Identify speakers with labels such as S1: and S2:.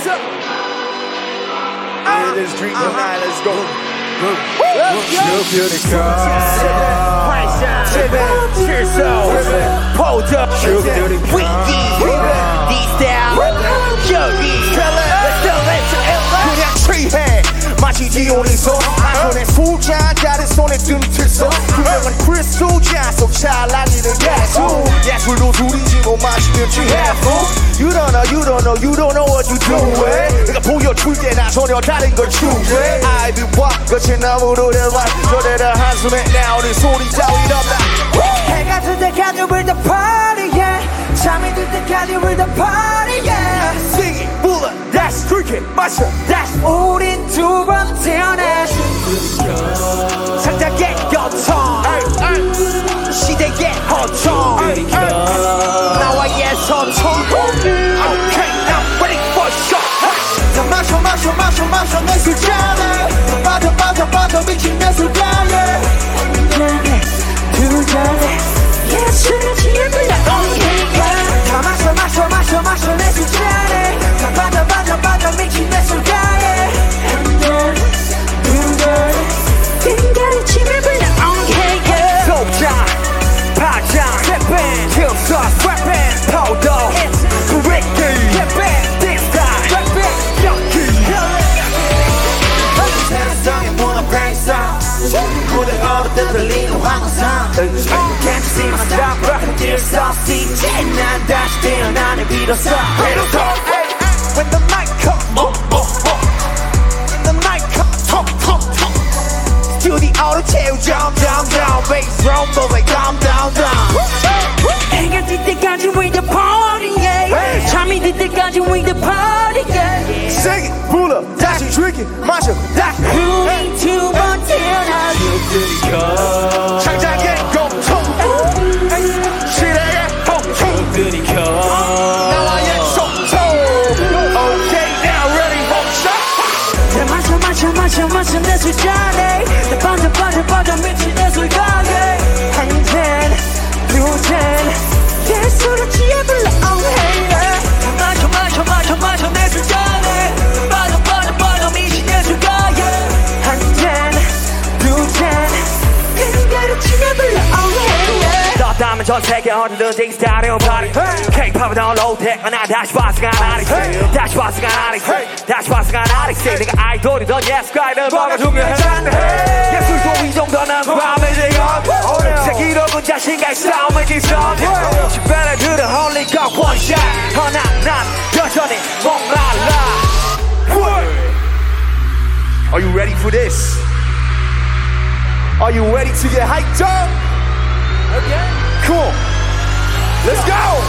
S1: What's up? Uh, yeah, let's drink
S2: uh-huh. now. Let's go. Snoop, you the car. Cheers up. Hold up.
S1: Snoop, you the car. 마시지 어디서 손에 술잔 다른 손에 뜸틀서 유명한 크리스탈 잔속 찰랑이는 예술 예술도 둘이지고 마시면 취해고 You don't know you don't know you don't know what you doing 내가 보여줄 때나 전혀 다른 걸 추구해 아이비와 거친 나무로 대화 저래라 한숨에 나오는 소리 따윈 없다
S2: 해가 뜰 때까지 we're the party yeah 잠이 들 때까지 we're the party yeah
S1: Sing it 불러 다시 그렇게 마셔
S2: 다시 to run till 황상 Can't you see my stop rockin' 수 없어 이제 난 다시 태어나는 비로소
S1: 비로소 When the mic come up up up When the mic come 톡 톡톡 스튜디오로 채우 down down down Bass drum 노래 calm down down
S2: 해가 뜰 때까지 we the party yeah 잠이 들 때까지 we the party yeah
S1: Sing it 불러 다시 drink it 마셔 다시
S2: 우리 두번 태어나
S1: 창작
S2: 마셔 마셔 내 술잔에 나 반짝반짝 반짝 미친 내 술잔
S3: 전 세계 어디든지 스타리오 파리 K-팝은 올로텍 나 다시 봤으가 나리 다시 봤으가 나리 다시 봤으가 나리 내가 아이돌이던 예술가이든 뭐가 중요해 예술도 이 정도는 밤의 지금 세기록은 자신과의 싸움의 지성 주변에 들은 홀리 got one shot 허나 난 여전히 목말라
S1: Are you ready for this? Are you ready to get hyped up? Come Let's go.